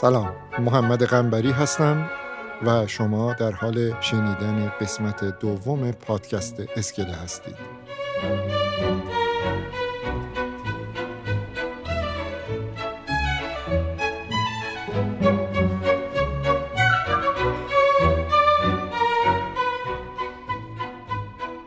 سلام محمد غنبری هستم و شما در حال شنیدن قسمت دوم پادکست اسکله هستید.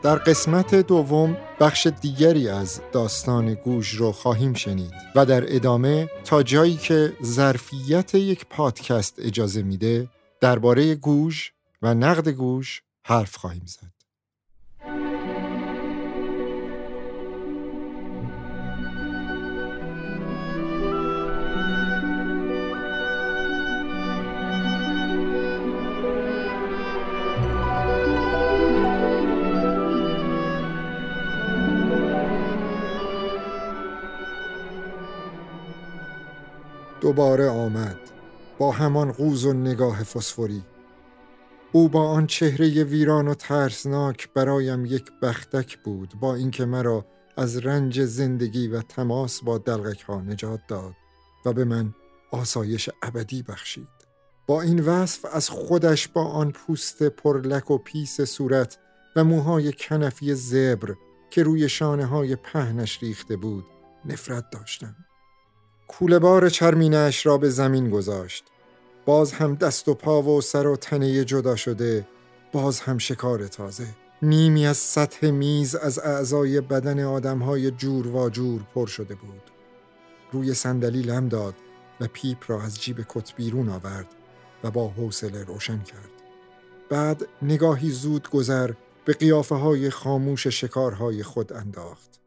در قسمت دوم بخش دیگری از داستان گوش رو خواهیم شنید و در ادامه تا جایی که ظرفیت یک پادکست اجازه میده درباره گوش و نقد گوش حرف خواهیم زد. دوباره آمد. با همان قوز و نگاه فسفوری او با آن چهره ویران و ترسناک برایم یک بختک بود با اینکه مرا از رنج زندگی و تماس با دلغک ها نجات داد و به من آسایش ابدی بخشید. با این وصف از خودش با آن پوست پرلک و پیس صورت و موهای کنفی زبر که روی شانه های پهنش ریخته بود نفرت داشتم. کوله بار چرمینش را به زمین گذاشت. باز هم دست و پا و سر و تنه جدا شده باز هم شکار تازه. نیمی از سطح میز از اعضای بدن آدمهای جور و جور پر شده بود. روی صندلی لم داد و پیپ را از جیب کت بیرون آورد و با حوصله روشن کرد. بعد نگاهی زود گذر به قیافه های خاموش شکارهای خود انداخت.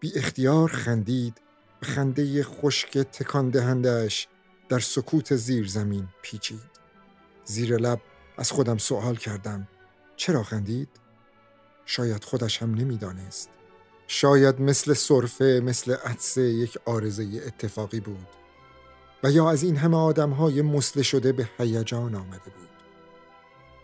بی اختیار خندید خنده خشک تکان دهندهش در سکوت زیر زمین پیچید. زیر لب از خودم سوال کردم چرا خندید؟ شاید خودش هم نمی‌دانست. شاید مثل صرفه مثل عدسه یک آرزه اتفاقی بود و یا از این همه آدم های مسله شده به هیجان آمده بود.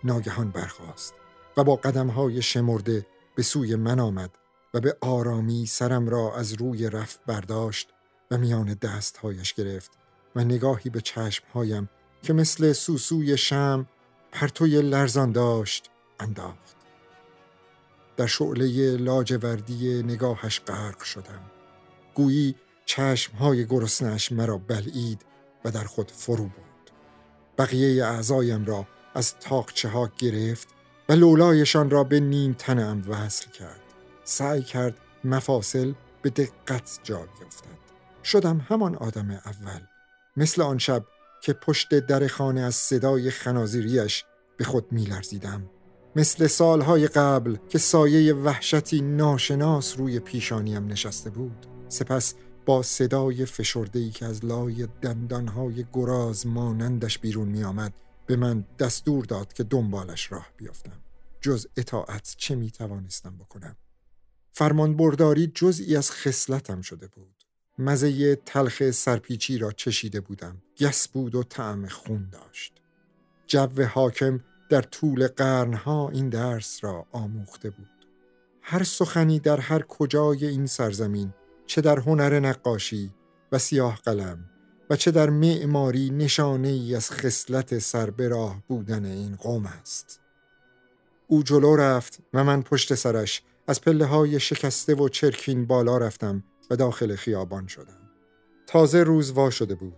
ناگهان برخاست و با قدم های شمرده به سوی من آمد و به آرامی سرم را از روی رفت برداشت و میان دستهایش گرفت و نگاهی به چشمهایم که مثل سوسوی شم پرتوی لرزان داشت انداخت. در شعله لاجوردی نگاهش غرق شدم. گویی چشمهای گرسنش مرا بلعید و در خود فرو بود بقیه اعضایم را از تاقچه ها گرفت و لولایشان را به نیم تنم وصل کرد. سعی کرد مفاصل به دقت جا بیفتد شدم همان آدم اول. مثل آن شب که پشت در خانه از صدای خنازیریش به خود میلرزیدم. مثل سالهای قبل که سایه وحشتی ناشناس روی پیشانیم نشسته بود. سپس با صدای فشردهی که از لای دندانهای گراز مانندش بیرون می آمد به من دستور داد که دنبالش راه بیافتم. جز اطاعت چه می توانستم بکنم؟ فرمان برداری جزئی از خصلتم شده بود. مزه تلخ سرپیچی را چشیده بودم. گس بود و طعم خون داشت. جو حاکم در طول قرنها این درس را آموخته بود. هر سخنی در هر کجای این سرزمین چه در هنر نقاشی و سیاه قلم و چه در معماری نشانه ای از خصلت سربراه بودن این قوم است. او جلو رفت و من پشت سرش از پله های شکسته و چرکین بالا رفتم و داخل خیابان شدم. تازه روز وا شده بود.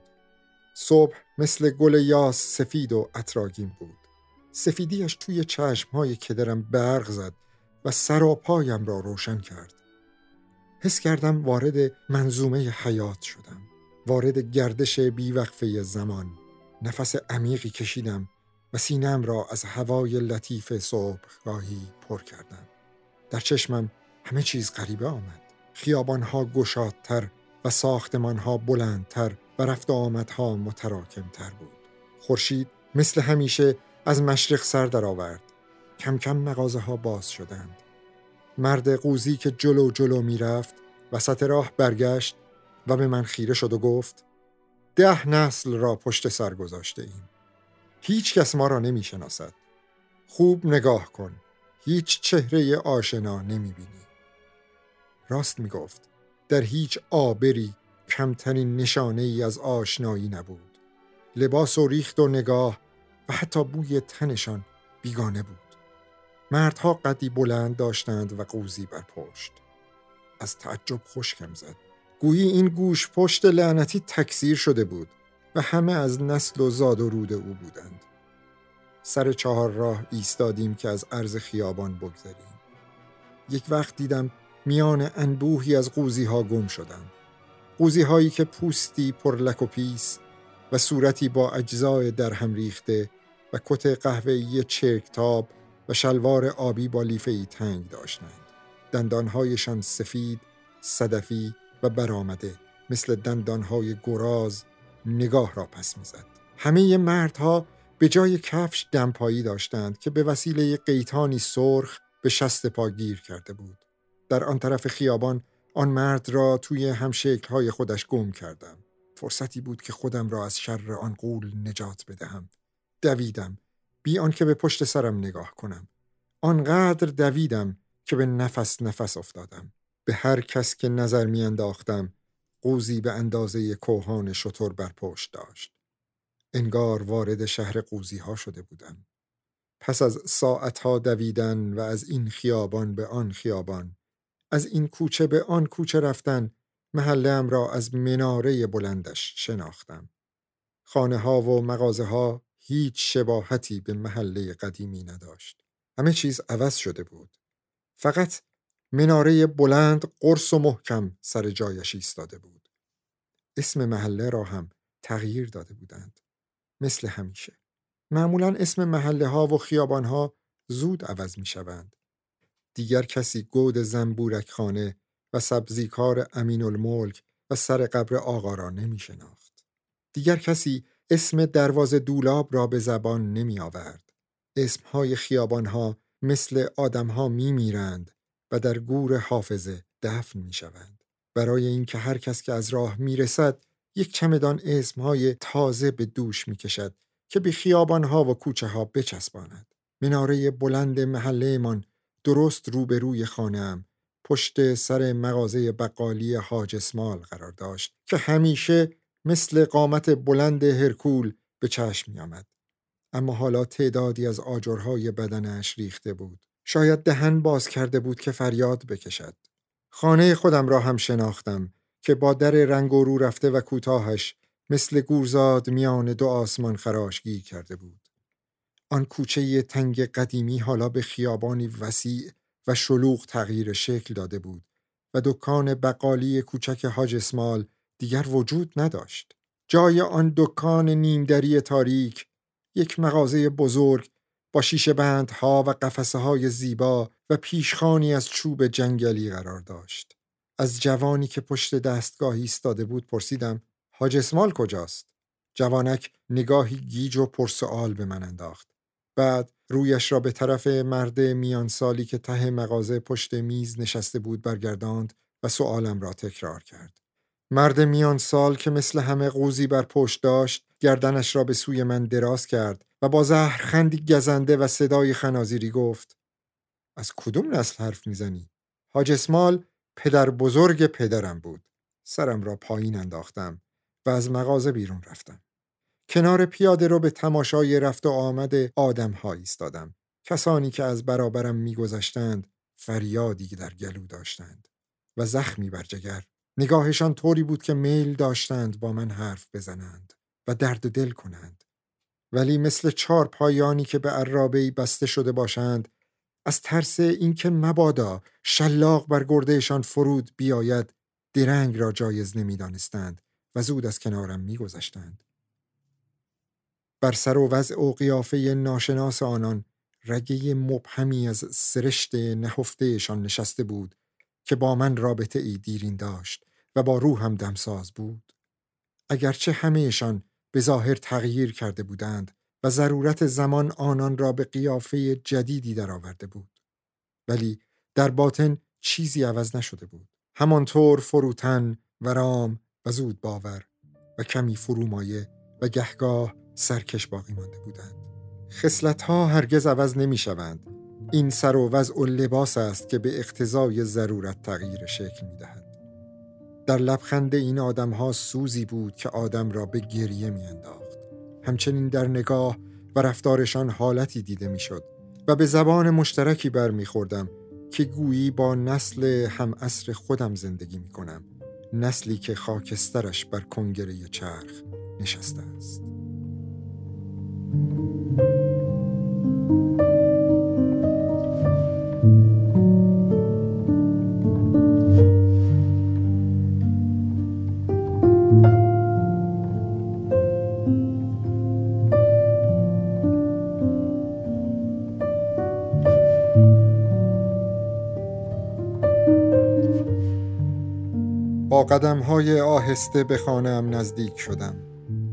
صبح مثل گل یاس سفید و اطراگین بود. سفیدیش توی چشمهای کدرم برق زد و سراپایم را روشن کرد. حس کردم وارد منظومه حیات شدم. وارد گردش بیوقفه زمان. نفس عمیقی کشیدم و سینم را از هوای لطیف صبحگاهی پر کردم. در چشمم همه چیز غریبه آمد. خیابانها گشادتر و ساختمانها بلندتر و رفت آمدها متراکمتر بود. خورشید مثل همیشه از مشرق سر درآورد. کم کم مغازه ها باز شدند. مرد قوزی که جلو جلو می‌رفت وسط راه برگشت و به من خیره شد و گفت ده نسل را پشت سر گذاشته ایم هیچ کس ما را نمی شناسد خوب نگاه کن. هیچ چهره آشنا نمی بینی راست می گفت در هیچ آبری کمترین نشانه ای از آشنایی نبود. لباس و ریخت و نگاه و حتی بوی تنشان بیگانه بود. مردها قدی بلند داشتند و قوزی بر پشت از تعجب خشکم زد. گویی این گوش پشت لعنتی تکثیر شده بود و همه از نسل و زاد و رود او بودند. سر چهار راه ایستادیم که از عرض خیابان بگذریم. یک وقت دیدم میان انبوهی از قوزی ها گم شدم قوزی هایی که پوستی پر لک و پیس و صورتی با اجزای در هم ریخته و کت قهوه‌ای چرکتاب و شلوار آبی با لیفه تنگ داشتند. دندانهایشان سفید، صدفی و برآمده مثل دندانهای گراز نگاه را پس می‌زد. همه مردها به جای کفش دمپایی داشتند که به وسیله قیتانی سرخ به شست پا گیر کرده بود. در آن طرف خیابان آن مرد را توی همشکلهای خودش گم کردم. فرصتی بود که خودم را از شر آن قول نجات بدهم. دویدم بی آنکه به پشت سرم نگاه کنم. آنقدر دویدم که به نفس نفس افتادم. به هر کس که نظر میانداختم قوزی به اندازه کوهان شطور بر پشت داشت. انگار وارد شهر قوزی ها شده بودم. پس از ساعتها دویدن و از این خیابان به آن خیابان از این کوچه به آن کوچه رفتن محله را از مناره بلندش شناختم. خانه ها و مغازه ها هیچ شباهتی به محله قدیمی نداشت. همه چیز عوض شده بود. فقط مناره بلند قرص و محکم سر جایش ایستاده بود. اسم محله را هم تغییر داده بودند. مثل همیشه. معمولا اسم محله ها و خیابان ها زود عوض می شوند. دیگر کسی گود زنبورک خانه و سبزیکار امین الملک و سر قبر آقا را نمی شناخت. دیگر کسی اسم دروازه دولاب را به زبان نمی آورد. اسمهای خیابانها مثل آدمها می میرند و در گور حافظه دفن می شوند. برای اینکه هر کس که از راه می رسد یک چمدان اسمهای تازه به دوش می کشد که به خیابانها و کوچه ها بچسباند. مناره بلند محلهمان درست روبروی خانهام پشت سر مغازه بقالی حاج اسمال قرار داشت که همیشه مثل قامت بلند هرکول به چشم می آمد. اما حالا تعدادی از آجرهای بدنش ریخته بود. شاید دهن باز کرده بود که فریاد بکشد. خانه خودم را هم شناختم که با در رنگ و رو رفته و کوتاهش مثل گورزاد میان دو آسمان خراشگی کرده بود. آن کوچه تنگ قدیمی حالا به خیابانی وسیع و شلوغ تغییر شکل داده بود و دکان بقالی کوچک حاج اسمال دیگر وجود نداشت. جای آن دکان نیمدری تاریک یک مغازه بزرگ با شیشه بندها و قفسه های زیبا و پیشخانی از چوب جنگلی قرار داشت. از جوانی که پشت دستگاهی ایستاده بود پرسیدم حاج اسمال کجاست؟ جوانک نگاهی گیج و پرسوال به من انداخت. بعد رویش را به طرف مرد میان سالی که ته مغازه پشت میز نشسته بود برگرداند و سوالم را تکرار کرد. مرد میان سال که مثل همه قوزی بر پشت داشت گردنش را به سوی من دراز کرد و با زهر خندی گزنده و صدای خنازیری گفت از کدوم نسل حرف می‌زنی؟ حاج اسمال پدر بزرگ پدرم بود. سرم را پایین انداختم و از مغازه بیرون رفتم. کنار پیاده رو به تماشای رفت و آمد آدم ایستادم. کسانی که از برابرم میگذشتند فریادی در گلو داشتند و زخمی بر جگر. نگاهشان طوری بود که میل داشتند با من حرف بزنند و درد دل کنند. ولی مثل چهار پایانی که به عرابه بسته شده باشند از ترس اینکه مبادا شلاق بر گردهشان فرود بیاید درنگ را جایز نمی‌دانستند و زود از کنارم میگذشتند. بر سر و وضع و قیافه ناشناس آنان رگه مبهمی از سرشت نهفتهشان نشسته بود که با من رابطه ای دیرین داشت و با روحم دمساز بود. اگرچه همهشان به ظاهر تغییر کرده بودند و ضرورت زمان آنان را به قیافه جدیدی درآورده بود. ولی در باطن چیزی عوض نشده بود. همانطور فروتن و رام و زود باور و کمی فرومایه و گهگاه سرکش باقی مانده بودند خصلت ها هرگز عوض نمی شوند این سر و وضع و لباس است که به اقتضای ضرورت تغییر شکل می دهد. در لبخند این آدم ها سوزی بود که آدم را به گریه می انداخت. همچنین در نگاه و رفتارشان حالتی دیده می‌شد و به زبان مشترکی برمیخوردم که گویی با نسل هم اصر خودم زندگی می کنم نسلی که خاکسترش بر کنگره چرخ نشسته است. های آهسته به خانم نزدیک شدم.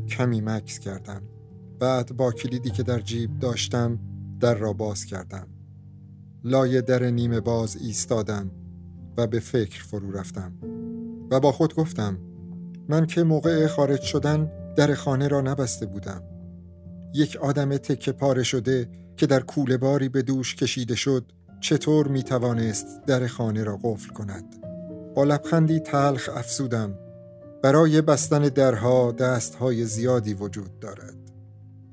کمی مکس کردم. بعد با کلیدی که در جیب داشتم در را باز کردم. لای در نیمه باز ایستادم و به فکر فرو رفتم. و با خود گفتم من که موقع خارج شدن در خانه را نبسته بودم. یک آدم تکه پاره شده که در کوله باری به دوش کشیده شد چطور می توانست در خانه را قفل کند؟ با لبخندی تلخ افسودم برای بستن درها دستهای زیادی وجود دارد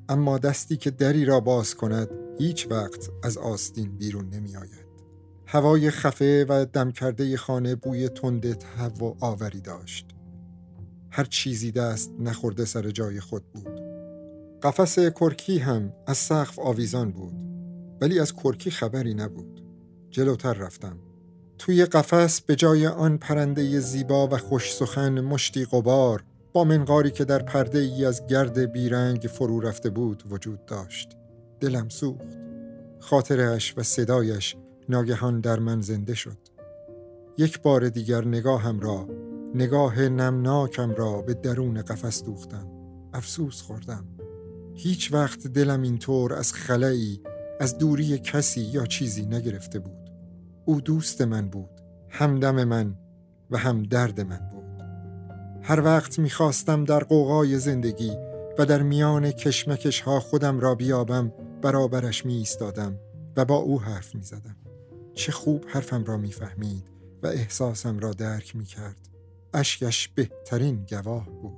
اما دستی که دری را باز کند هیچ وقت از آستین بیرون نمی آید. هوای خفه و دم کرده خانه بوی تند تهو و آوری داشت. هر چیزی دست نخورده سر جای خود بود. قفس کرکی هم از سقف آویزان بود ولی از کرکی خبری نبود. جلوتر رفتم. توی قفس به جای آن پرنده زیبا و خوش سخن مشتی قبار با منقاری که در پرده ای از گرد بیرنگ فرو رفته بود وجود داشت. دلم سوخت. خاطرش و صدایش ناگهان در من زنده شد. یک بار دیگر نگاهم را نگاه نمناکم را به درون قفس دوختم. افسوس خوردم. هیچ وقت دلم اینطور از خلایی از دوری کسی یا چیزی نگرفته بود. او دوست من بود همدم من و هم درد من بود هر وقت می‌خواستم در قوقای زندگی و در میان کشمکش ها خودم را بیابم برابرش می ایستادم و با او حرف می زدم. چه خوب حرفم را می‌فهمید و احساسم را درک می کرد. اشکش بهترین گواه بود.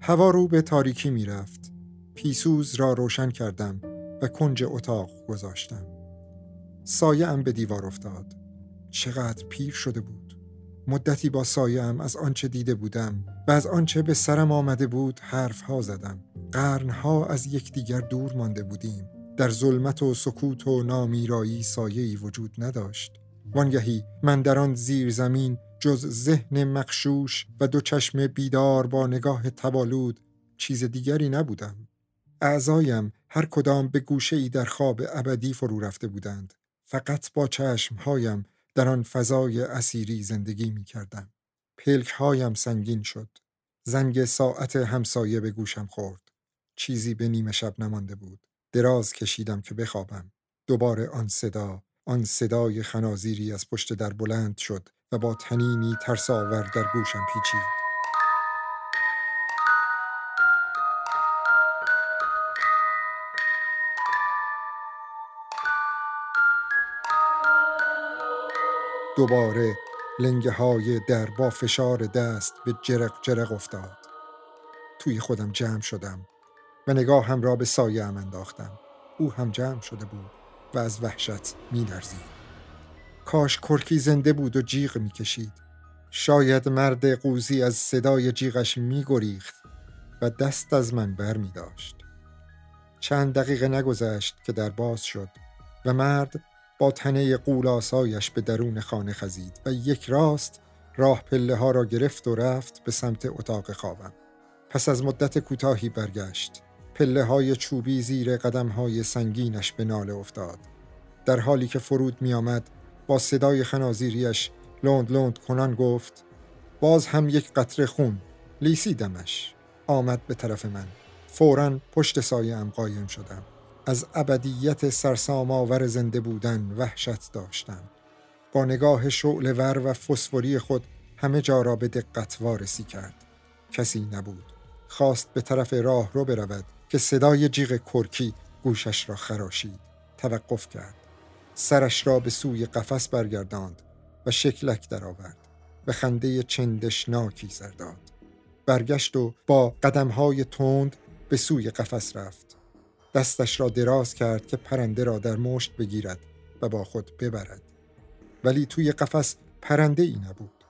هوا رو به تاریکی می رفت. پیسوز را روشن کردم و کنج اتاق گذاشتم. سایه ام به دیوار افتاد. چقدر پیر شده بود. مدتی با سایه ام از آنچه دیده بودم و از آنچه به سرم آمده بود حرف ها زدم. قرنها از یکدیگر دور مانده بودیم. در ظلمت و سکوت و نامیرایی سایه‌ای وجود نداشت. وانگهی من در آن زیر زمین جز ذهن مخشوش و دو چشم بیدار با نگاه تبالود چیز دیگری نبودم. اعضایم هر کدام به گوشه ای در خواب ابدی فرو رفته بودند. فقط با چشمهایم در آن فضای اسیری زندگی می کردم. پلک هایم سنگین شد. زنگ ساعت همسایه به گوشم خورد. چیزی به نیمه شب نمانده بود. دراز کشیدم که بخوابم. دوباره آن صدا، آن صدای خنازیری از پشت در بلند شد و با تنینی ترساور در گوشم پیچید. دوباره لنگه های در با فشار دست به جرق جرق افتاد توی خودم جمع شدم و نگاهم را به سایه ام انداختم او هم جمع شده بود و از وحشت می درزید. کاش کرکی زنده بود و جیغ می کشید. شاید مرد قوزی از صدای جیغش می گریخت و دست از من بر می داشت. چند دقیقه نگذشت که در باز شد و مرد با تنه قولاسایش به درون خانه خزید و یک راست راه پله ها را گرفت و رفت به سمت اتاق خوابم. پس از مدت کوتاهی برگشت. پله های چوبی زیر قدم های سنگینش به ناله افتاد. در حالی که فرود می آمد با صدای خنازیریش لوند لوند کنان گفت باز هم یک قطره خون لیسیدمش آمد به طرف من فورا پشت سایه ام قایم شدم از ابدیت سرسام آور زنده بودن وحشت داشتم. با نگاه شعل ور و فسفوری خود همه جا را به دقت وارسی کرد. کسی نبود. خواست به طرف راه رو برود که صدای جیغ کرکی گوشش را خراشید. توقف کرد. سرش را به سوی قفس برگرداند و شکلک درآورد. و خنده چندشناکی زرداد برگشت و با قدمهای تند به سوی قفس رفت. دستش را دراز کرد که پرنده را در مشت بگیرد و با خود ببرد. ولی توی قفس پرنده ای نبود.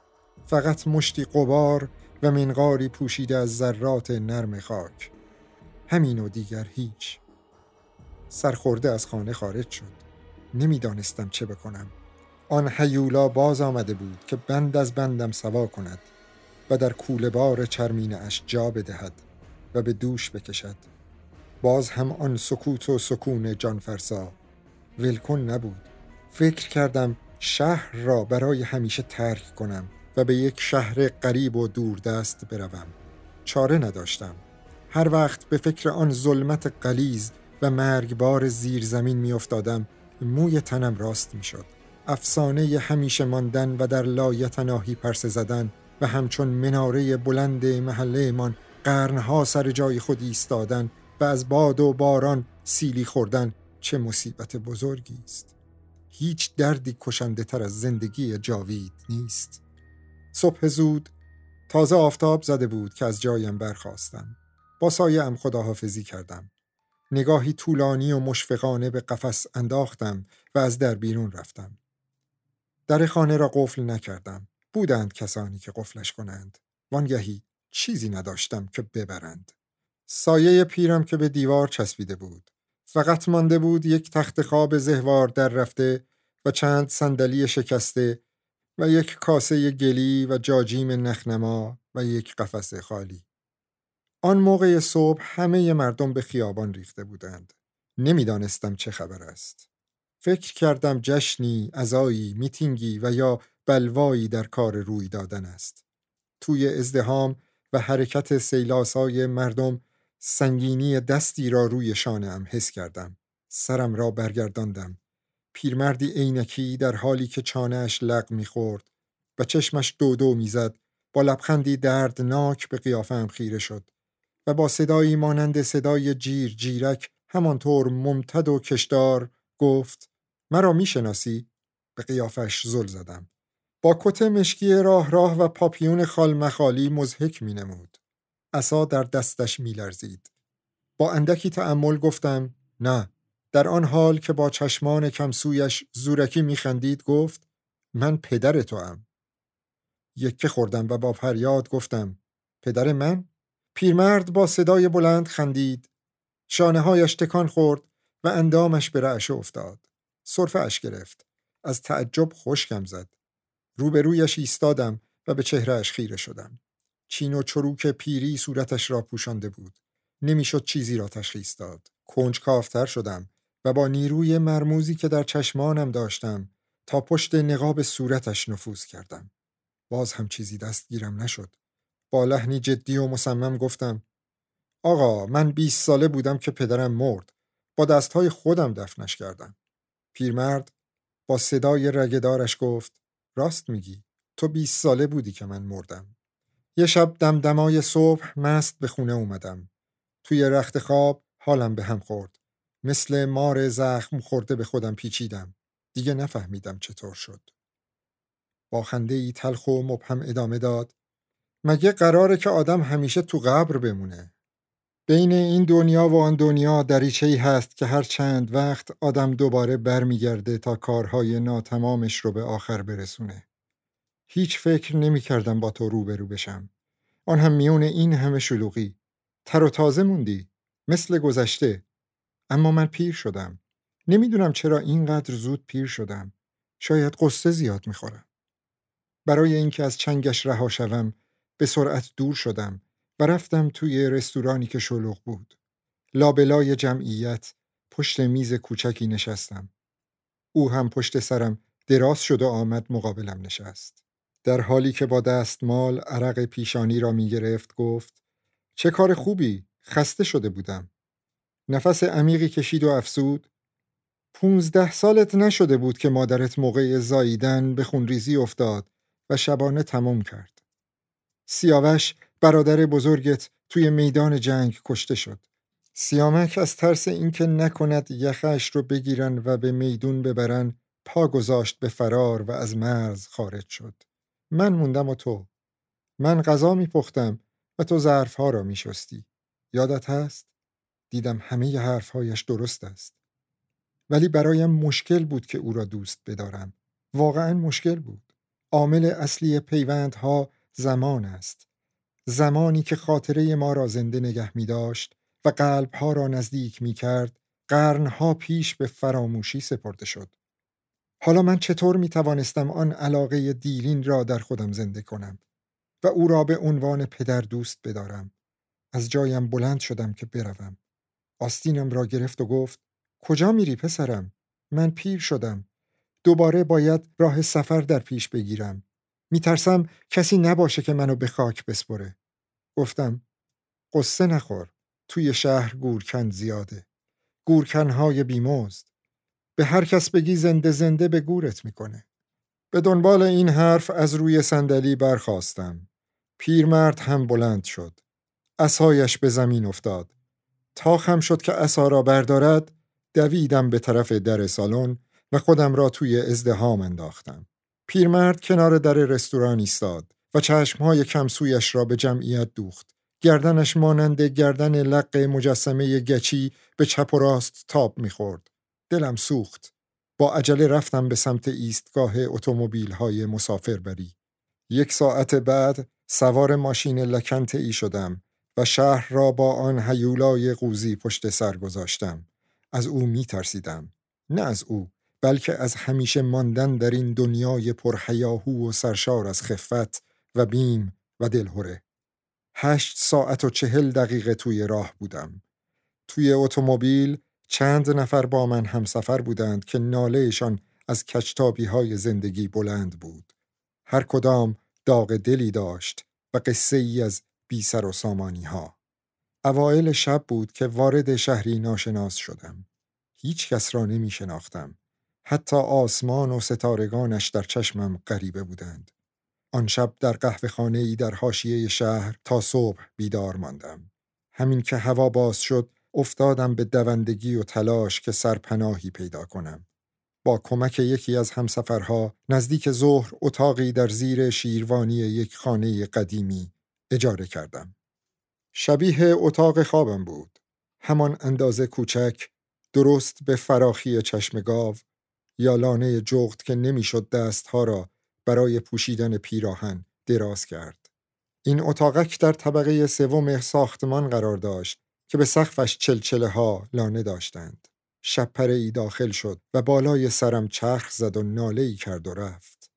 فقط مشتی قبار و منقاری پوشیده از ذرات نرم خاک. همین و دیگر هیچ. سرخورده از خانه خارج شد. نمی‌دانستم چه بکنم. آن حیولا باز آمده بود که بند از بندم سوا کند و در کوله بار چرمینه اش جا بدهد و به دوش بکشد. باز هم آن سکوت و سکون جانفرسا ولکن نبود. فکر کردم شهر را برای همیشه ترک کنم و به یک شهر قریب و دوردست بروم. چاره نداشتم. هر وقت به فکر آن ظلمت قلیز و مرگبار زیر زمین می افتادم موی تنم راست می شد افسانه همیشه ماندن و در لایتناهی پرسه زدن و همچون مناره بلند محله قرنها سر جای خود ایستادن و از باد و باران سیلی خوردن چه مصیبت بزرگی است. هیچ دردی کشنده تر از زندگی جاوید نیست. صبح زود تازه آفتاب زده بود که از جایم برخواستم با سایه ام خداحافظی کردم. نگاهی طولانی و مشفقانه به قفس انداختم و از در بیرون رفتم. در خانه را قفل نکردم. بودند کسانی که قفلش کنند. وانگهی چیزی نداشتم که ببرند. سایه پیرم که به دیوار چسبیده بود. فقط مانده بود یک تخت خواب زهوار در رفته و چند صندلی شکسته و یک کاسه گلی و جاجیم نخنما و یک قفس خالی. آن موقع صبح همه مردم به خیابان ریخته بودند. نمی‌دانستم چه خبر است. فکر کردم جشنی، ازایی، میتینگی و یا بلوایی در کار روی دادن است. توی ازدهام و حرکت سیلاسای مردم سنگینی دستی را روی شانم حس کردم سرم را برگرداندم پیرمردی عینکی در حالی که چانهش لق می‌خورد و چشمش دودو می‌زد با لبخندی دردناک به قیافم خیره شد و با صدایی مانند صدای جیر جیرک همانطور ممتد و کشدار گفت مرا می‌شناسی؟ به قیافش زل زدم با کت مشکی راه راه و پاپیون خال مخالی مزهک می نمود. اصا در دستش می لرزید. با اندکی تأمل گفتم نه در آن حال که با چشمان کمسویش زورکی میخندید گفت من پدر تو هم. یکه خوردم و با فریاد گفتم پدر من؟ پیرمرد با صدای بلند خندید شانه هایش تکان خورد و اندامش به رعشه افتاد صرفه گرفت از تعجب خشکم زد روبرویش ایستادم و به چهرهش خیره شدم چین و چروک پیری صورتش را پوشانده بود. نمی‌شد چیزی را تشخیص داد. کنج کافتر شدم و با نیروی مرموزی که در چشمانم داشتم تا پشت نقاب صورتش نفوذ کردم. باز هم چیزی دستگیرم نشد. با لحنی جدی و مصمم گفتم آقا من 20 ساله بودم که پدرم مرد. با دستهای خودم دفنش کردم. پیرمرد با صدای رگدارش گفت راست میگی. تو 20 ساله بودی که من مردم. یه شب دمدمای صبح مست به خونه اومدم. توی رخت خواب حالم به هم خورد. مثل مار زخم خورده به خودم پیچیدم. دیگه نفهمیدم چطور شد. با خنده ای تلخ و مبهم ادامه داد مگه قراره که آدم همیشه تو قبر بمونه؟ بین این دنیا و آن دنیا دریچه ای هست که هر چند وقت آدم دوباره برمیگرده تا کارهای ناتمامش رو به آخر برسونه. هیچ فکر نمی کردم با تو روبرو بشم. آن هم میون این همه شلوغی. تر و تازه موندی. مثل گذشته. اما من پیر شدم. نمی‌دونم چرا اینقدر زود پیر شدم. شاید قصه زیاد می‌خورم. برای اینکه از چنگش رها شوم به سرعت دور شدم و رفتم توی رستورانی که شلوغ بود. لابلای جمعیت پشت میز کوچکی نشستم. او هم پشت سرم دراز شد و آمد مقابلم نشست. در حالی که با دستمال عرق پیشانی را می گرفت گفت چه کار خوبی خسته شده بودم نفس عمیقی کشید و افسود پونزده سالت نشده بود که مادرت موقع زاییدن به خونریزی افتاد و شبانه تمام کرد. سیاوش برادر بزرگت توی میدان جنگ کشته شد. سیامک از ترس اینکه نکند یخش رو بگیرن و به میدون ببرن پا گذاشت به فرار و از مرز خارج شد. من موندم و تو. من غذا میپختم و تو ظرفها را میشستی. یادت هست؟ دیدم همه حرفهایش درست است ولی برایم مشکل بود که او را دوست بدارم واقعا مشکل بود عامل اصلی پیوندها زمان است زمانی که خاطره ما را زنده نگه می داشت و قلبها را نزدیک می کرد قرنها پیش به فراموشی سپرده شد حالا من چطور می توانستم آن علاقه دیرین را در خودم زنده کنم و او را به عنوان پدر دوست بدارم؟ از جایم بلند شدم که بروم. آستینم را گرفت و گفت کجا میری پسرم؟ من پیر شدم. دوباره باید راه سفر در پیش بگیرم. میترسم کسی نباشه که منو به خاک بسپره. گفتم قصه نخور. توی شهر گورکن زیاده. گورکنهای بیموزد به هر کس بگی زنده زنده به گورت می‌کنه. به دنبال این حرف از روی صندلی برخواستم پیرمرد هم بلند شد. اسایش به زمین افتاد. تا خم شد که اسا را بردارد دویدم به طرف در سالن و خودم را توی ازدهام انداختم. پیرمرد کنار در رستوران ایستاد و چشمهای کمسویش را به جمعیت دوخت. گردنش مانند گردن لق مجسمه گچی به چپ و راست تاب می‌خورد. دلم سوخت. با عجله رفتم به سمت ایستگاه اتومبیل های مسافر بری یک ساعت بعد سوار ماشین لکنت ای شدم و شهر را با آن هیولای قوزی پشت سر گذاشتم. از او می ترسیدم نه از او بلکه از همیشه ماندن در این دنیای پرهیاهو و سرشار از خفت و بیم و دلهوره. هشت ساعت و چهل دقیقه توی راه بودم. توی اتومبیل چند نفر با من همسفر بودند که نالهشان از کچتابی های زندگی بلند بود هر کدام داغ دلی داشت و قصه ای از بی سر و سامانی ها. اوائل شب بود که وارد شهری ناشناس شدم. هیچ کس را نمی شناختم. حتی آسمان و ستارگانش در چشمم غریبه بودند. آن شب در قهوه خانه ای در حاشیه شهر تا صبح بیدار ماندم. همین که هوا باز شد افتادم به دوندگی و تلاش که سرپناهی پیدا کنم. با کمک یکی از همسفرها نزدیک ظهر اتاقی در زیر شیروانی یک خانه قدیمی اجاره کردم. شبیه اتاق خوابم بود. همان اندازه کوچک درست به فراخی چشم گاو یا لانه جغد که نمی‌شد دستها را برای پوشیدن پیراهن دراز کرد. این اتاقک در طبقه سوم ساختمان قرار داشت که به سقفش چلچله ها لانه داشتند. شب ای داخل شد و بالای سرم چرخ زد و ناله ای کرد و رفت.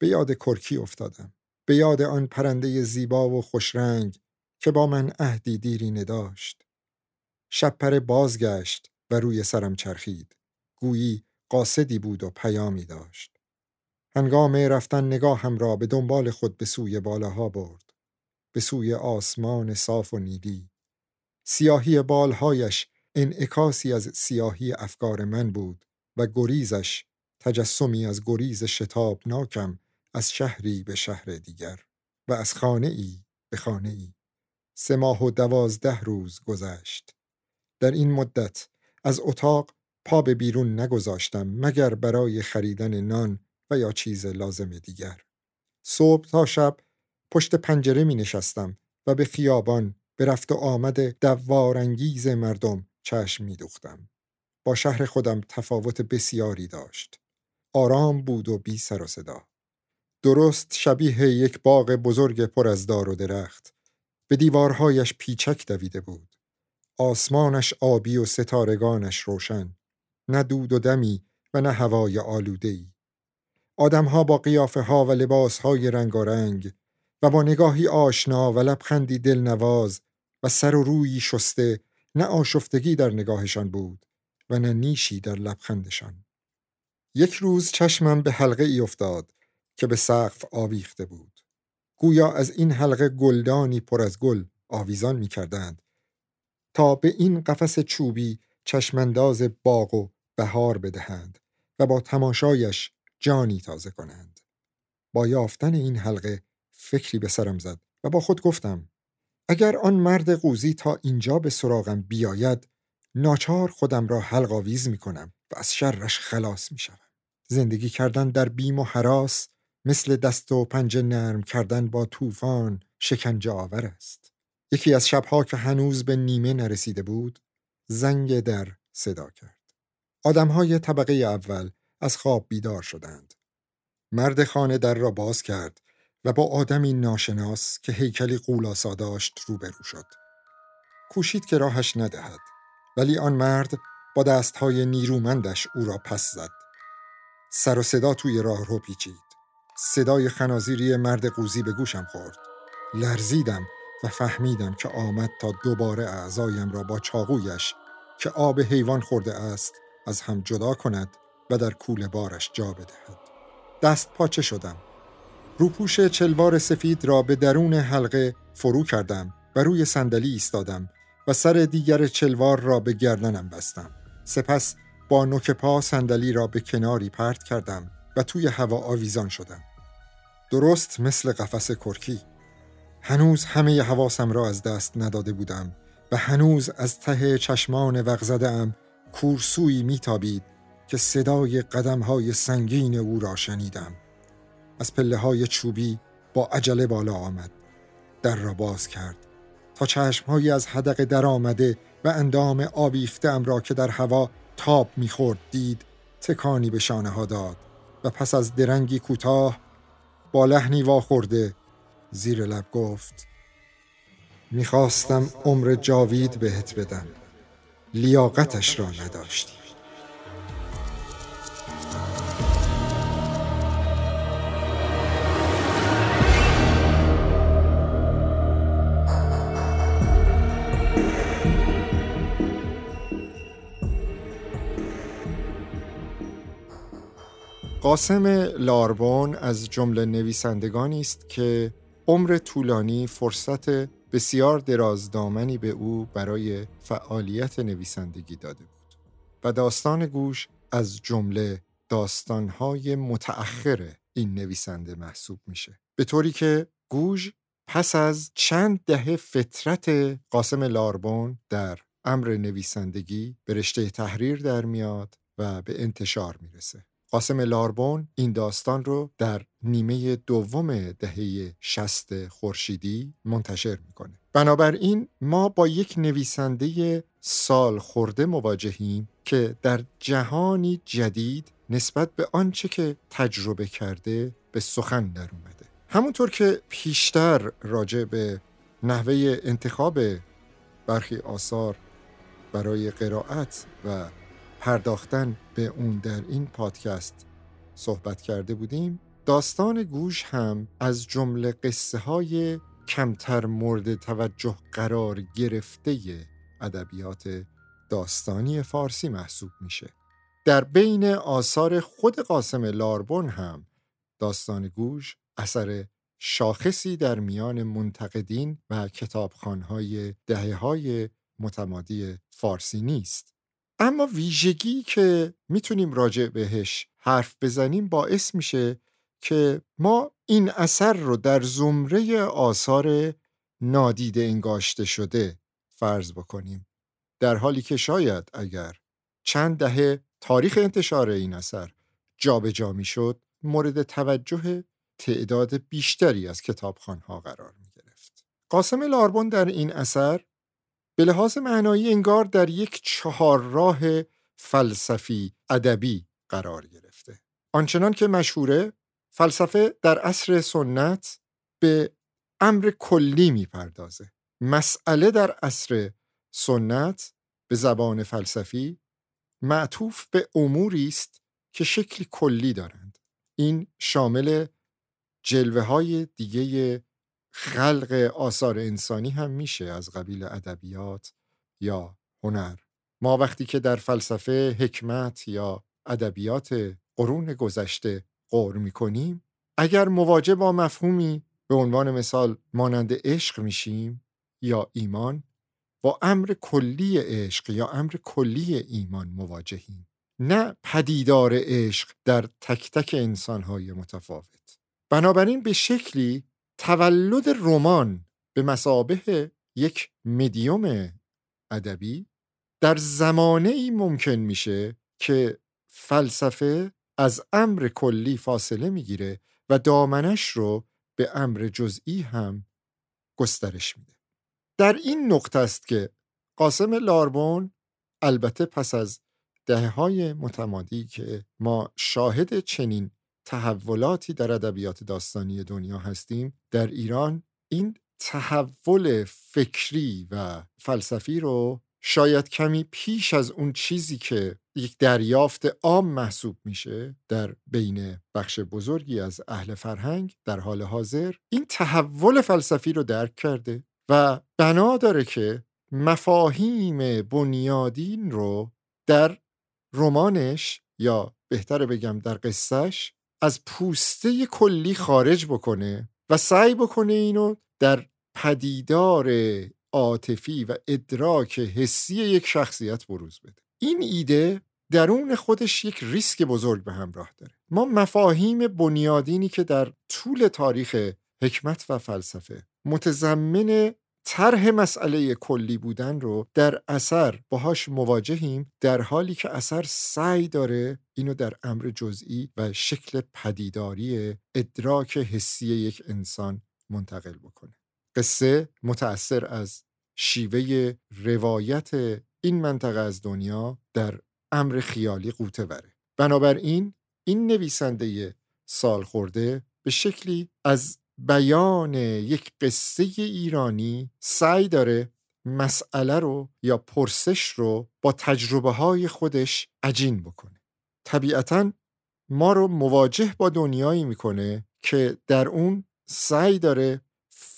به یاد کرکی افتادم. به یاد آن پرنده زیبا و خوشرنگ که با من عهدی دیرینه داشت. شپره بازگشت و روی سرم چرخید. گویی قاصدی بود و پیامی داشت. هنگام رفتن نگاهم را به دنبال خود به سوی بالاها برد. به سوی آسمان صاف و نیلی. سیاهی بالهایش انعکاسی از سیاهی افکار من بود و گریزش تجسمی از گریز شتاب ناکم از شهری به شهر دیگر و از خانه ای به خانه ای سه ماه و دوازده روز گذشت. در این مدت از اتاق پا به بیرون نگذاشتم مگر برای خریدن نان و یا چیز لازم دیگر. صبح تا شب پشت پنجره می نشستم و به خیابان به رفت و آمد دوارانگیز مردم چشم می دوختم. با شهر خودم تفاوت بسیاری داشت. آرام بود و بی سر و صدا. درست شبیه یک باغ بزرگ پر از دار و درخت. به دیوارهایش پیچک دویده بود. آسمانش آبی و ستارگانش روشن. نه دود و دمی و نه هوای آلودهی. آدمها با قیافه ها و لباس های رنگارنگ و با نگاهی آشنا و لبخندی دلنواز و سر و روی شسته نه آشفتگی در نگاهشان بود و نه نیشی در لبخندشان. یک روز چشمم به حلقه ای افتاد که به سقف آویخته بود. گویا از این حلقه گلدانی پر از گل آویزان می کردند تا به این قفس چوبی چشمنداز باغ و بهار بدهند و با تماشایش جانی تازه کنند. با یافتن این حلقه فکری به سرم زد و با خود گفتم اگر آن مرد قوزی تا اینجا به سراغم بیاید ناچار خودم را حلق آویز می کنم و از شرش خلاص می شوم. زندگی کردن در بیم و حراس مثل دست و پنجه نرم کردن با طوفان شکنجه آور است. یکی از شبها که هنوز به نیمه نرسیده بود زنگ در صدا کرد. آدمهای طبقه اول از خواب بیدار شدند. مرد خانه در را باز کرد و با آدمی ناشناس که هیکلی قولاسا داشت روبرو شد. کوشید که راهش ندهد ولی آن مرد با دستهای نیرومندش او را پس زد. سر و صدا توی راه رو پیچید. صدای خنازیری مرد قوزی به گوشم خورد. لرزیدم و فهمیدم که آمد تا دوباره اعضایم را با چاقویش که آب حیوان خورده است از هم جدا کند و در کوله بارش جا بدهد. دست پاچه شدم. روپوش چلوار سفید را به درون حلقه فرو کردم و روی صندلی ایستادم و سر دیگر چلوار را به گردنم بستم. سپس با نوک پا صندلی را به کناری پرت کردم و توی هوا آویزان شدم. درست مثل قفس کرکی. هنوز همه حواسم را از دست نداده بودم و هنوز از ته چشمان وغزده ام کورسوی میتابید که صدای قدم های سنگین او را شنیدم. از پله های چوبی با عجله بالا آمد. در را باز کرد. تا چشمهایی از حدق در آمده و اندام آبیفته را که در هوا تاب می‌خورد دید تکانی به شانه ها داد و پس از درنگی کوتاه با لحنی واخورده زیر لب گفت می‌خواستم عمر جاوید بهت بدم. لیاقتش را نداشتی. قاسم لاربون از جمله نویسندگانی است که عمر طولانی فرصت بسیار درازدامنی به او برای فعالیت نویسندگی داده بود و داستان گوش از جمله داستانهای متأخر این نویسنده محسوب میشه. به طوری که گوش پس از چند دهه فطرت قاسم لاربون در امر نویسندگی به رشته تحریر در میاد و به انتشار می‌رسه. قاسم لاربون این داستان رو در نیمه دوم دهه شست خورشیدی منتشر می‌کنه. بنابراین ما با یک نویسنده سال خورده مواجهیم که در جهانی جدید نسبت به آنچه که تجربه کرده به سخن در اومده. همونطور که پیشتر راجع به نحوه انتخاب برخی آثار برای قرائت و پرداختن به اون در این پادکست صحبت کرده بودیم داستان گوش هم از جمله قصه های کمتر مورد توجه قرار گرفته ادبیات داستانی فارسی محسوب میشه. در بین آثار خود قاسم لاربون هم داستان گوش اثر شاخصی در میان منتقدین و کتابخانهای دهه های متمادی فارسی نیست. اما ویژگی که می‌تونیم راجع بهش حرف بزنیم باعث میشه که ما این اثر رو در زمره آثار نادیده انگاشته شده فرض بکنیم در حالی که شاید اگر چند دهه تاریخ انتشار این اثر جابجا جا می‌شد مورد توجه تعداد بیشتری از کتابخانها قرار می گرفت. قاسم لاربون در این اثر به لحاظ معنایی انگار در یک چهار راه فلسفی ادبی قرار گرفته. آنچنان که مشهوره فلسفه در عصر سنت به امر کلی می‌پردازه. مسئله در عصر سنت به زبان فلسفی معطوف به اموری است که شکلی کلی دارند. این شامل جلوه های دیگه خلق آثار انسانی هم میشه از قبیل ادبیات یا هنر. ما وقتی که در فلسفه حکمت یا ادبیات قرون گذشته غور می‌کنیم اگر مواجه با مفهومی به عنوان مثال مانند عشق میشیم یا ایمان با امر کلی عشق یا امر کلی ایمان مواجهیم. نه پدیدار عشق در تک تک انسانهای متفاوت. بنابراین به شکلی تولد رمان به مسابه یک مدیوم ادبی در زمانه ای ممکن میشه که فلسفه از امر کلی فاصله می‌گیره و دامنش رو به امر جزئی هم گسترش میده. در این نقطه است که قاسم لاربون البته پس از دهه های متمادی که ما شاهد چنین تحولاتی در ادبیات داستانی دنیا هستیم. در ایران این تحول فکری و فلسفی رو شاید کمی پیش از اون چیزی که یک دریافت عام محسوب میشه در بین بخش بزرگی از اهل فرهنگ در حال حاضر این تحول فلسفی رو درک کرده و بنا داره که مفاهیم بنیادین رو در رمانش یا بهتر بگم در قصهش از پوسته کلی خارج بکنه و سعی بکنه اینو در پدیدار عاطفی و ادراک حسی یک شخصیت بروز بده. این ایده درون خودش یک ریسک بزرگ به همراه داره. ما مفاهیم بنیادینی که در طول تاریخ حکمت و فلسفه متضمن طرح مسئله کلی بودن رو در اثر باهاش مواجهیم در حالی که اثر سعی داره اینو در امر جزئی و شکل پدیداری ادراک حسی یک انسان منتقل بکنه. قصه متأثر از شیوه روایت این منطقه از دنیا در امر خیالی قوته بره. بنابراین این نویسنده سال خورده به شکلی از بیان یک قصه ایرانی سعی داره مسئله رو یا پرسش رو با تجربه های خودش عجین بکنه. طبیعتا ما رو مواجه با دنیایی می‌کنه که در اون سعی داره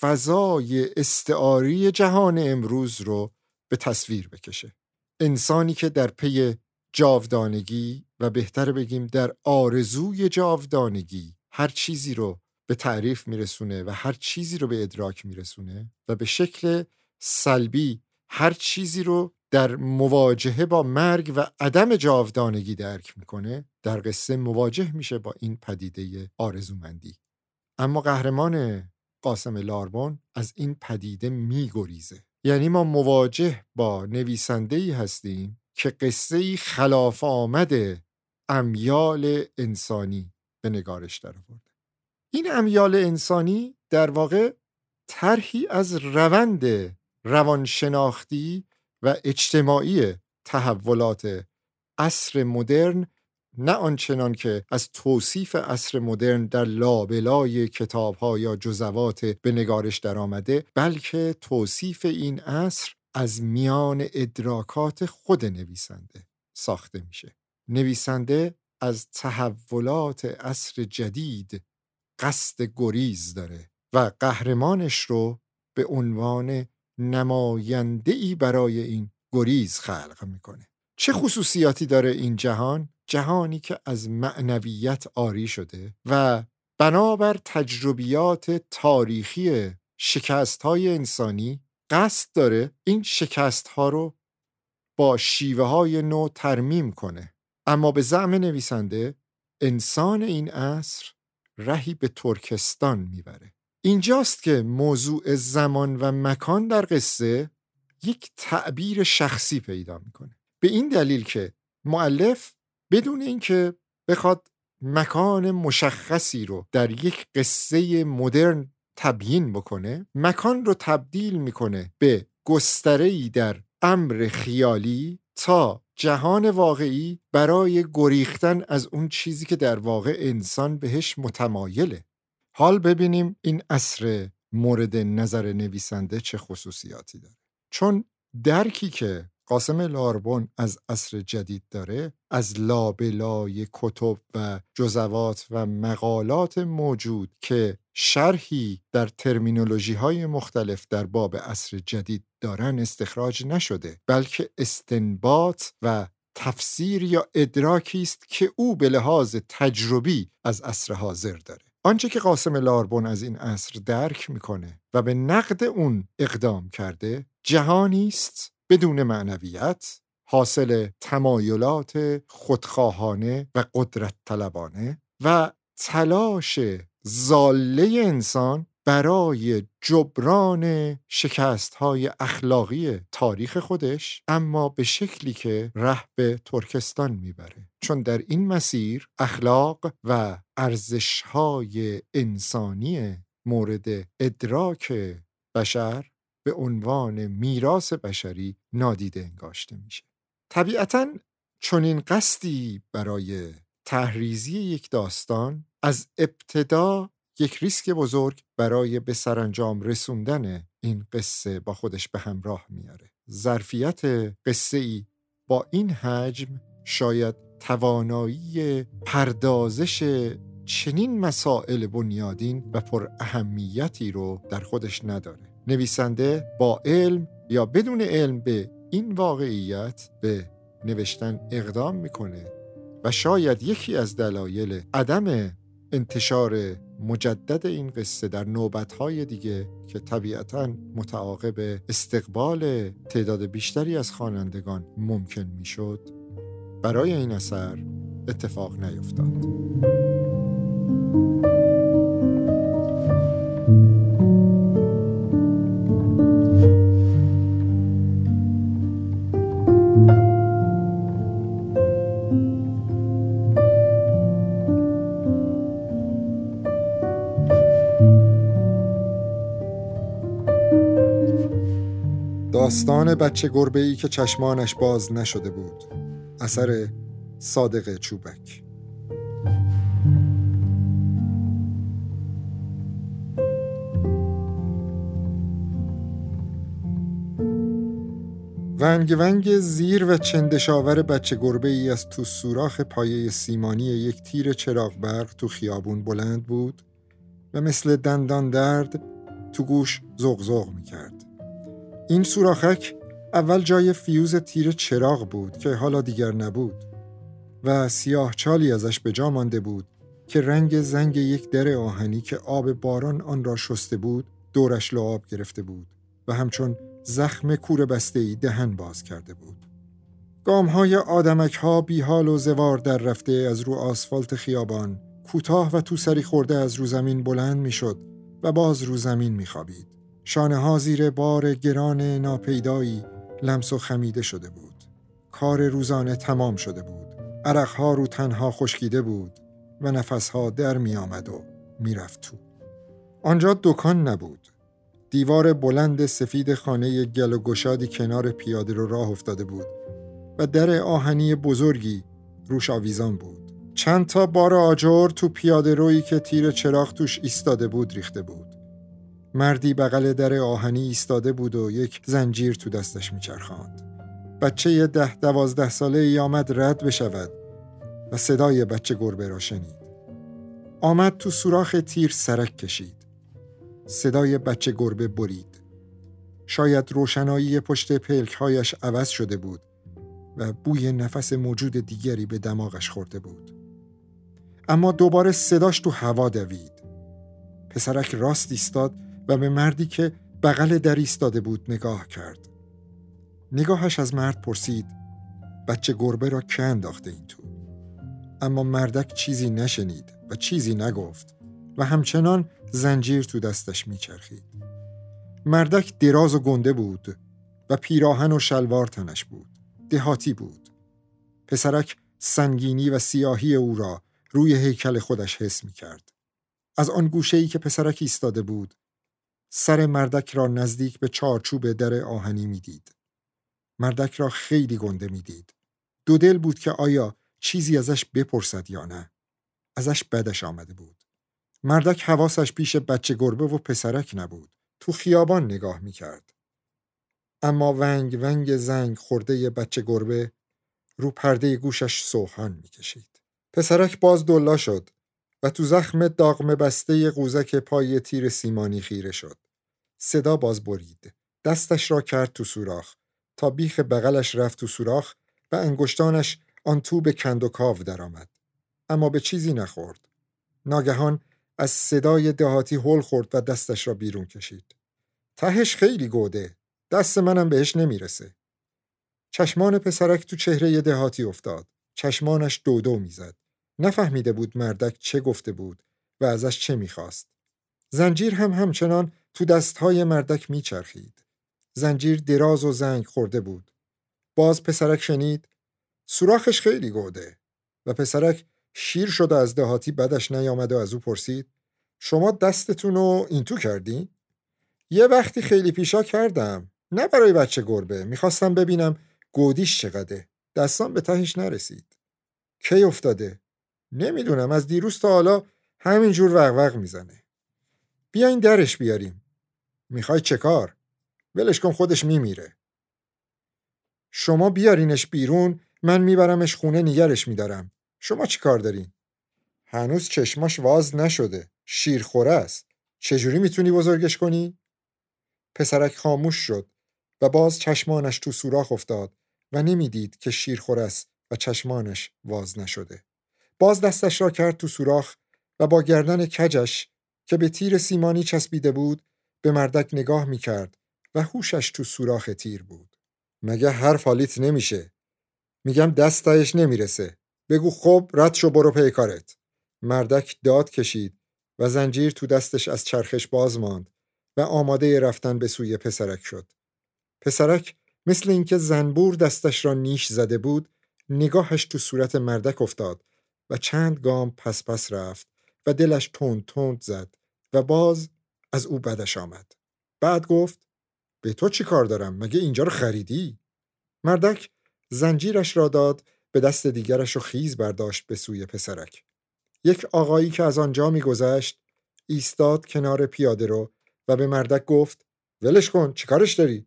فضای استعاری جهان امروز رو به تصویر بکشه. انسانی که در پی جاودانگی و بهتر بگیم در آرزوی جاودانگی هر چیزی رو به تعریف میرسونه و هر چیزی رو به ادراک میرسونه و به شکل سلبی هر چیزی رو در مواجهه با مرگ و عدم جاودانگی درک می‌کنه در قصه مواجه میشه با این پدیده آرزومندی. اما قهرمان قاسم لاربون از این پدیده میگریزه. یعنی ما مواجه با نویسنده ای هستیم که قصه خلاف آمده امیال انسانی به نگارش در این امیال انسانی در واقع طرحی از روند روانشناختی و اجتماعی تحولات عصر مدرن نه آنچنان که از توصیف عصر مدرن در لابلای کتاب ها یا جزوات به نگارش در آمده بلکه توصیف این عصر از میان ادراکات خود نویسنده ساخته میشه. نویسنده از تحولات عصر جدید قصد گریز داره و قهرمانش رو به عنوان نماینده ای برای این گریز خلق می‌کنه چه خصوصیاتی داره این جهان؟ جهانی که از معنویت آری شده و بنابر تجربیات تاریخی شکست های انسانی قصد داره این شکست ها رو با شیوه های نو ترمیم کنه اما به زعم نویسنده انسان این عصر رهی به ترکستان می‌بره. اینجاست که موضوع زمان و مکان در قصه یک تعبیر شخصی پیدا می‌کنه. به این دلیل که معلف بدون اینکه بخواد مکان مشخصی رو در یک قصه مدرن تبیین بکنه مکان رو تبدیل می‌کنه به گستره در امر خیالی تا جهان واقعی برای گریختن از اون چیزی که در واقع انسان بهش متمایله. حال ببینیم این اصر مورد نظر نویسنده چه خصوصیاتی داره. چون درکی که قاسم لاربون از عصر جدید داره از لابلای کتب و جزوات و مقالات موجود که شرحی در ترمینولوژی های مختلف در باب عصر جدید دارن استخراج نشده بلکه استنباط و تفسیر یا ادراکی است که او به لحاظ تجربی از عصر حاضر داره. آنچه که قاسم لاربون از این عصر درک می‌کنه و به نقد اون اقدام کرده جهانی است بدون معنویت حاصل تمایلات خودخواهانه و قدرت طلبانه و تلاش زاله انسان برای جبران شکست های اخلاقی تاریخ خودش اما به شکلی که ره به ترکستان می‌بره. چون در این مسیر اخلاق و ارزش های انسانی مورد ادراک بشر به عنوان میراث بشری نادیده انگاشته میشه. طبیعتا چنین قصدی برای تحریزی یک داستان از ابتدا یک ریسک بزرگ برای به سرانجام رسوندن این قصه با خودش به همراه میاره. ظرفیت قصه ای با این حجم شاید توانایی پردازش چنین مسائل بنیادین و پر اهمیتی رو در خودش نداره. نویسنده با علم یا بدون علم به این واقعیت به نوشتن اقدام می‌کنه و شاید یکی از دلایل عدم انتشار مجدد این قصه در نوبتهای دیگه که طبیعتا متعاقب استقبال تعداد بیشتری از خوانندگان ممکن می‌شد برای این اثر اتفاق نیفتاد. داستان بچه گربه ای که چشمانش باز نشده بود اثر صادق چوبک ونگ ونگ زیر و چندشاور بچه گربه ای از تو سوراخ پایه سیمانی یک تیر چراغ برق تو خیابون بلند بود و مثل دندان درد تو گوش زغزغ می کرد. این سوراخک اول جای فیوز تیر چراغ بود که حالا دیگر نبود و سیاه چالی ازش به جا مانده بود که رنگ زنگ یک در آهنی که آب باران آن را شسته بود دورش لعاب گرفته بود و همچون زخم کور بسته ای دهن باز کرده بود. گام های آدمک ها بی حال و زوار در رفته از رو آسفالت خیابان کوتاه و تو سری خورده از رو زمین بلند می شد و باز رو زمین می خوابید. شانه ها زیر بار گران ناپیدایی لمس و خمیده شده بود. کار روزانه تمام شده بود. ها رو تنها خشکیده بود و ها در می آمد و می رفت تو. آنجا دکان نبود. دیوار بلند سفید خانه گل و گشادی کنار پیاده رو راه افتاده بود و در آهنی بزرگی روش آویزان بود. چند تا بار آجر تو پیاده روی که تیر چراغ توش ایستاده بود ریخته بود. مردی بغل در آهنی ایستاده بود و یک زنجیر تو دستش میچرخاند. بچه ده دوازده ساله ای آمد رد بشود و صدای بچه گربه را شنید. آمد تو سوراخ تیر سرک کشید. صدای بچه گربه برید. شاید روشنایی پشت پلکهایش عوض شده بود و بوی نفس موجود دیگری به دماغش خورده بود. اما دوباره صداش تو هوا دوید. پسرک راست ایستاد و به مردی که بغل در ایستاده بود نگاه کرد. نگاهش از مرد پرسید بچه گربه را که انداخته این تو؟ اما مردک چیزی نشنید و چیزی نگفت و همچنان زنجیر تو دستش میچرخید. مردک دراز و گنده بود و پیراهن و شلوار تنش بود. دهاتی بود. پسرک سنگینی و سیاهی او را روی هیکل خودش حس می کرد. از آن گوشه ای که پسرک ایستاده بود سر مردک را نزدیک به چارچوب در آهنی می‌دید. مردک را خیلی گنده می‌دید. دو دل بود که آیا چیزی ازش بپرسد یا نه. ازش بدش آمده بود. مردک حواسش پیش بچه گربه و پسرک نبود. تو خیابان نگاه می‌کرد. اما ونگ ونگ زنگ خورده بچه گربه رو پرده گوشش سوهان می‌کشید. پسرک باز دلا شد و تو زخم داغم بسته قوزک پای تیر سیمانی خیره شد. صدا باز برید. دستش را کرد تو سوراخ تا بیخ بغلش رفت تو سوراخ و انگشتانش آن تو به کند و کاو درآمد. اما به چیزی نخورد. ناگهان از صدای دهاتی هل خورد و دستش را بیرون کشید. تهش خیلی گوده. دست منم بهش نمی‌رسه. چشمان پسرک تو چهره دهاتی افتاد. چشمانش دودو می‌زد. نفهمیده بود مردک چه گفته بود و ازش چه می‌خواست. زنجیر هم همچنان تو دستهای مردک میچرخید. زنجیر دراز و زنگ خورده بود. باز پسرک شنید سوراخش خیلی گوده. و پسرک شیر شده از دهاتی بدش نیامد و از او پرسید شما دستتون رو این تو کردین؟ یه وقتی خیلی پیشا کردم. نه برای بچه گربه. می‌خواستم ببینم گودیش چقدره. دستان به تهش نرسید. کی افتاده؟ نمی‌دونم. از دیروز تا حالا همینجور وقوق می‌زنه. بیاین درش بیاریم. می‌خوای چه کار؟ ولش کن خودش میمیره. شما بیارینش بیرون من میبرمش خونه نگرش میدارم. شما چی کار دارین؟ هنوز چشماش واز نشده. شیرخوره است. چجوری می‌تونی بزرگش کنی؟ پسرک خاموش شد و باز چشمانش تو سوراخ افتاد و نمی‌دید که شیرخور است و چشمانش واز نشده. باز دستش را کرد تو سوراخ و با گردن کجش که به تیر سیمانی چسبیده بود به مردک نگاه می‌کرد و هوشش تو سوراخ تیر بود. مگه هر فالیت نمیشه؟ میگم دستش نمی‌رسه. بگو خب رد شو برو پی کارت. مردک داد کشید و زنجیر تو دستش از چرخش باز ماند و آماده رفتن به سوی پسرک شد. پسرک مثل اینکه زنبور دستش را نیش زده بود نگاهش تو صورت مردک افتاد و چند گام پس پس رفت و دلش تند تند زد و باز از او بدش آمد. بعد گفت به تو چی کار دارم؟ مگه اینجا رو خریدی؟ مردک زنجیرش را داد به دست دیگرش و خیز برداشت به سوی پسرک. یک آقایی که از آنجا میگذشت ایستاد کنار پیاده رو و به مردک گفت ولش کن چیکارش داری؟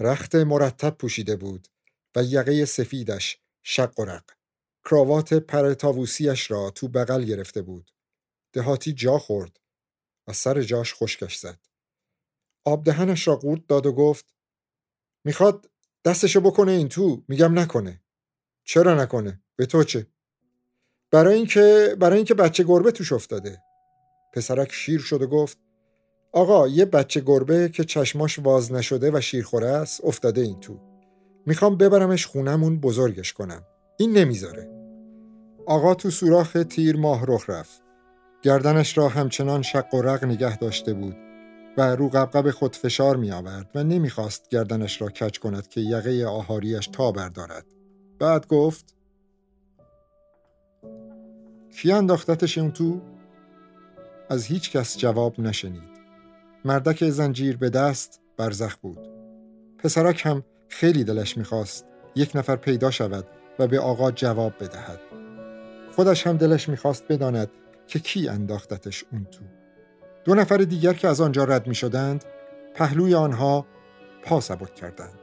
رخت مرتب پوشیده بود و یقه سفیدش شق و رق. کراوات پرتاووسیش را تو بغل گرفته بود. دهاتی جا خورد. و سر جاش خشکش زد. آب دهنش را قورت داد و گفت می‌خواد دستشو بکنه این تو؟ میگم نکنه. چرا نکنه؟ به تو چه؟ برای اینکه برای اینکه بچه گربه توش افتاده. پسرک شیر شد و گفت آقا یه بچه گربه که چشماش واز نشده و شیرخوره است افتاده این تو. می‌خوام ببرمش خونمون بزرگش کنم. این نمی‌ذاره. آقا تو سوراخ تیر ماه رخ رفت. گردنش را همچنان شق و رق نگه داشته بود و رو قبقب خود فشار می آورد و نمی‌خواست گردنش را کج کند که یقه آهاریش تا بردارد. بعد گفت کی انداختتش اون تو؟ از هیچ کس جواب نشنید. مردک زنجیر به دست برزخ بود. پسرک هم خیلی دلش می‌خواست یک نفر پیدا شود و به آقا جواب بدهد. خودش هم دلش می‌خواست بداند که کی انداختتش اون تو دو نفر دیگر که از آنجا رد می شدند پهلوی آنها پا سبک کردند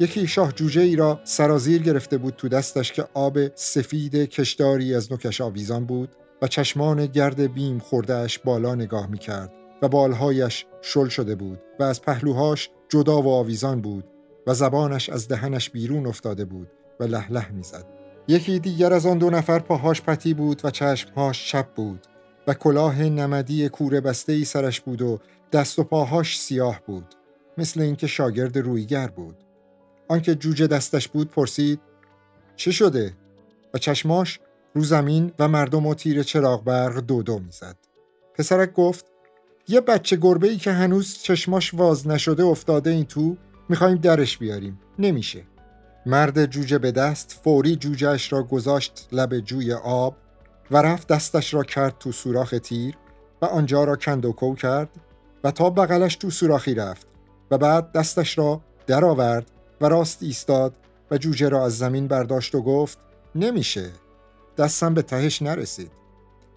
یکی شاه جوجه ای را سرازیر گرفته بود تو دستش که آب سفید کشداری از نوکش آویزان بود و چشمان گرد بیم خوردهش بالا نگاه می کرد و بالهایش شل شده بود و از پهلوهاش جدا و آویزان بود و زبانش از دهنش بیرون افتاده بود و لح لح می‌زد. یکی دیگر از آن دو نفر پاهاش پتی بود و چشمهاش چپ بود و کلاه نمدی کوره بسته ای سرش بود و دست و پاهاش سیاه بود مثل اینکه شاگرد رویگر بود. آنکه جوجه دستش بود پرسید چه شده؟ و چشماش رو زمین و مردم و تیر چراغ برق دو دو می‌زد. پسرک گفت یه بچه گربه ای که هنوز چشماش واز نشده افتاده این تو می‌خوایم درش بیاریم. نمیشه. مرد جوجه به دست فوری جوجهش را گذاشت لب جوی آب و رفت دستش را کرد تو سوراخ تیر و آنجا را کند و کو کرد و تا بغلش تو سوراخی رفت و بعد دستش را درآورد و راست ایستاد و جوجه را از زمین برداشت و گفت نمیشه دستم به تهش نرسید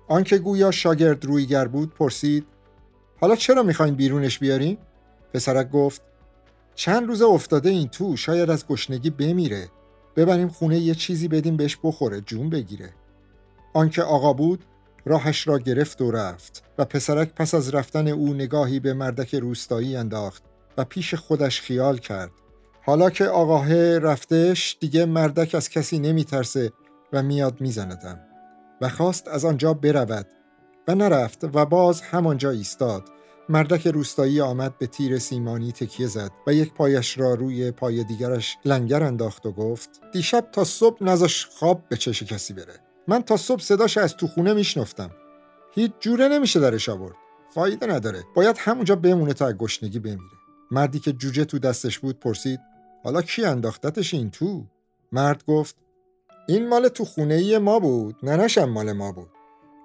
آنکه گویا شاگرد رویگر بود پرسید حالا چرا می‌خواین بیرونش بیاریم؟ پسرک گفت چند روز افتاده این تو شاید از گشنگی بمیره. ببریم خونه یه چیزی بدیم بهش بخوره جون بگیره. آنکه آقا بود راهش را گرفت و رفت و پسرک پس از رفتن او نگاهی به مردک روستایی انداخت و پیش خودش خیال کرد. حالا که آقاه رفتش دیگه مردک از کسی نمیترسه و میاد میزندم. و خواست از آنجا برود. و نرفت و باز همانجا ایستاد. مردک روستایی آمد به تیر سیمانی تکیه زد و یک پایش را روی پای دیگرش لنگر انداخت و گفت دیشب تا صبح نزاش خواب به چش کسی بره. من تا صبح صداش از تو خونه میشنفتم. هیچ جوره نمیشه درش آورد. فایده نداره. باید همونجا بمونه تا از گشنگی بمیره. مردی که جوجه تو دستش بود پرسید حالا کی انداختتش این تو؟ مرد گفت این مال تو خونه ای ما بود. ننشم مال ما بود.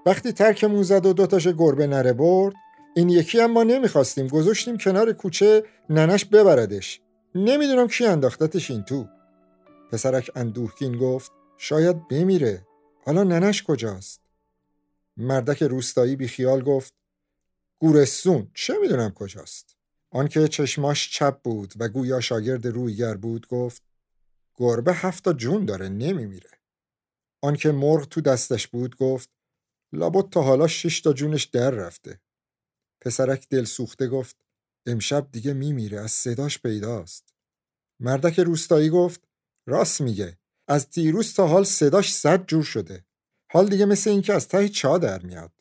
وقتی ترکمون زد و دوتاش گربه نره برد این یکی هم ما نمی‌خواستیم. گذاشتیم کنار کوچه ننش ببردش. نمی‌دونم کی انداختتش این تو. پسرک اندوهگین گفت شاید بمیره. حالا ننش کجاست؟ مردک روستایی بیخیال گفت گورستون چه می‌دونم کجاست؟ آنکه چشماش چپ بود و گویا شاگرد رویگر بود گفت گربه هفتا جون داره نمیمیره. آنکه مرغ تو دستش بود گفت لابد تا حالا شش تا جونش در رفته. پسرک دل سوخته گفت امشب دیگه میمیره از صداش پیداست. مردک روستایی گفت راست میگه از دیروز تا حال صداش صد جور شده. حال دیگه مثل اینکه از ته چا در میاد.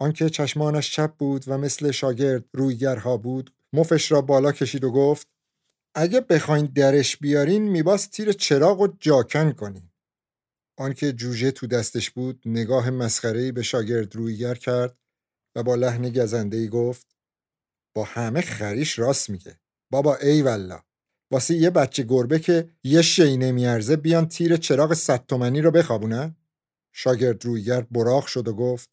آنکه چشمانش چپ بود و مثل شاگرد رویگرها بود مفش را بالا کشید و گفت اگه بخواین درش بیارین میباس تیر چراغ و جاکن کنین. آنکه جوجه تو دستش بود نگاه مسخره‌ای به شاگرد رویگر کرد با لحن گزنده‌ای گفت با همه خریش راست میگه. بابا ای والله. واسه یه بچه گربه که یه شی نمیارزه بیان تیر چراغ صد تومنی رو بخوابونن. شاگرد رویگر براخ شد و گفت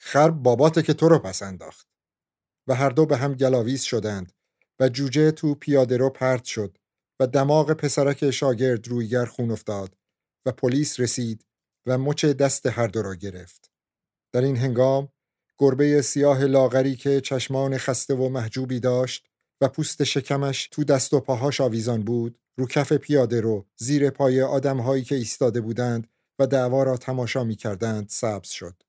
خر باباته که تو رو پس انداخت. و هر دو به هم گلاویز شدند و جوجه تو پیاده رو پرت شد و دماغ پسرک شاگرد رویگر خون افتاد و پلیس رسید و مچ دست هر دو را گرفت. در این هنگام گربه سیاه لاغری که چشمان خسته و محجوبی داشت و پوست شکمش تو دست و پاهاش آویزان بود رو کف پیاده رو زیر پای آدمهایی که ایستاده بودند و دعوا را تماشا می کردند سبز شد.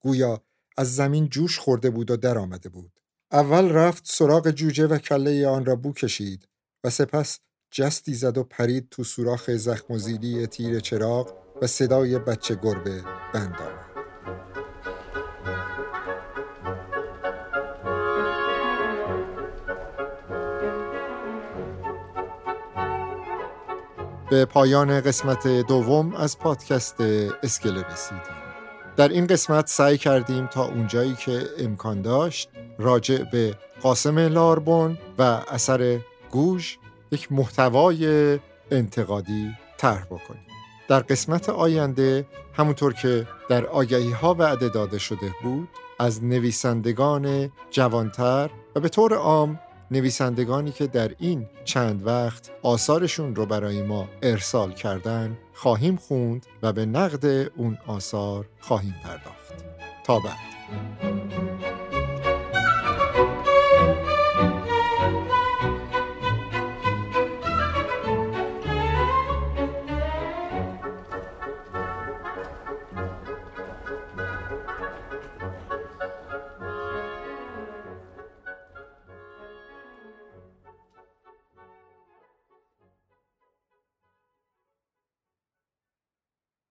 گویا از زمین جوش خورده بود و در آمده بود. اول رفت سراغ جوجه و کله آن را بو کشید و سپس جستی زد و پرید تو سوراخ زخم و زیلی تیر چراغ و صدای بچه گربه بند به پایان قسمت دوم از پادکست اسکله رسیدیم. در این قسمت سعی کردیم تا اونجایی که امکان داشت راجع به قاسم لاربون و اثر گوش یک محتوای انتقادی طرح بکنیم در قسمت آینده همونطور که در آگهی ها وعده داده شده بود از نویسندگان جوانتر و به طور عام نویسندگانی که در این چند وقت آثارشون رو برای ما ارسال کردن خواهیم خوند و به نقد اون آثار خواهیم پرداخت. تا بعد.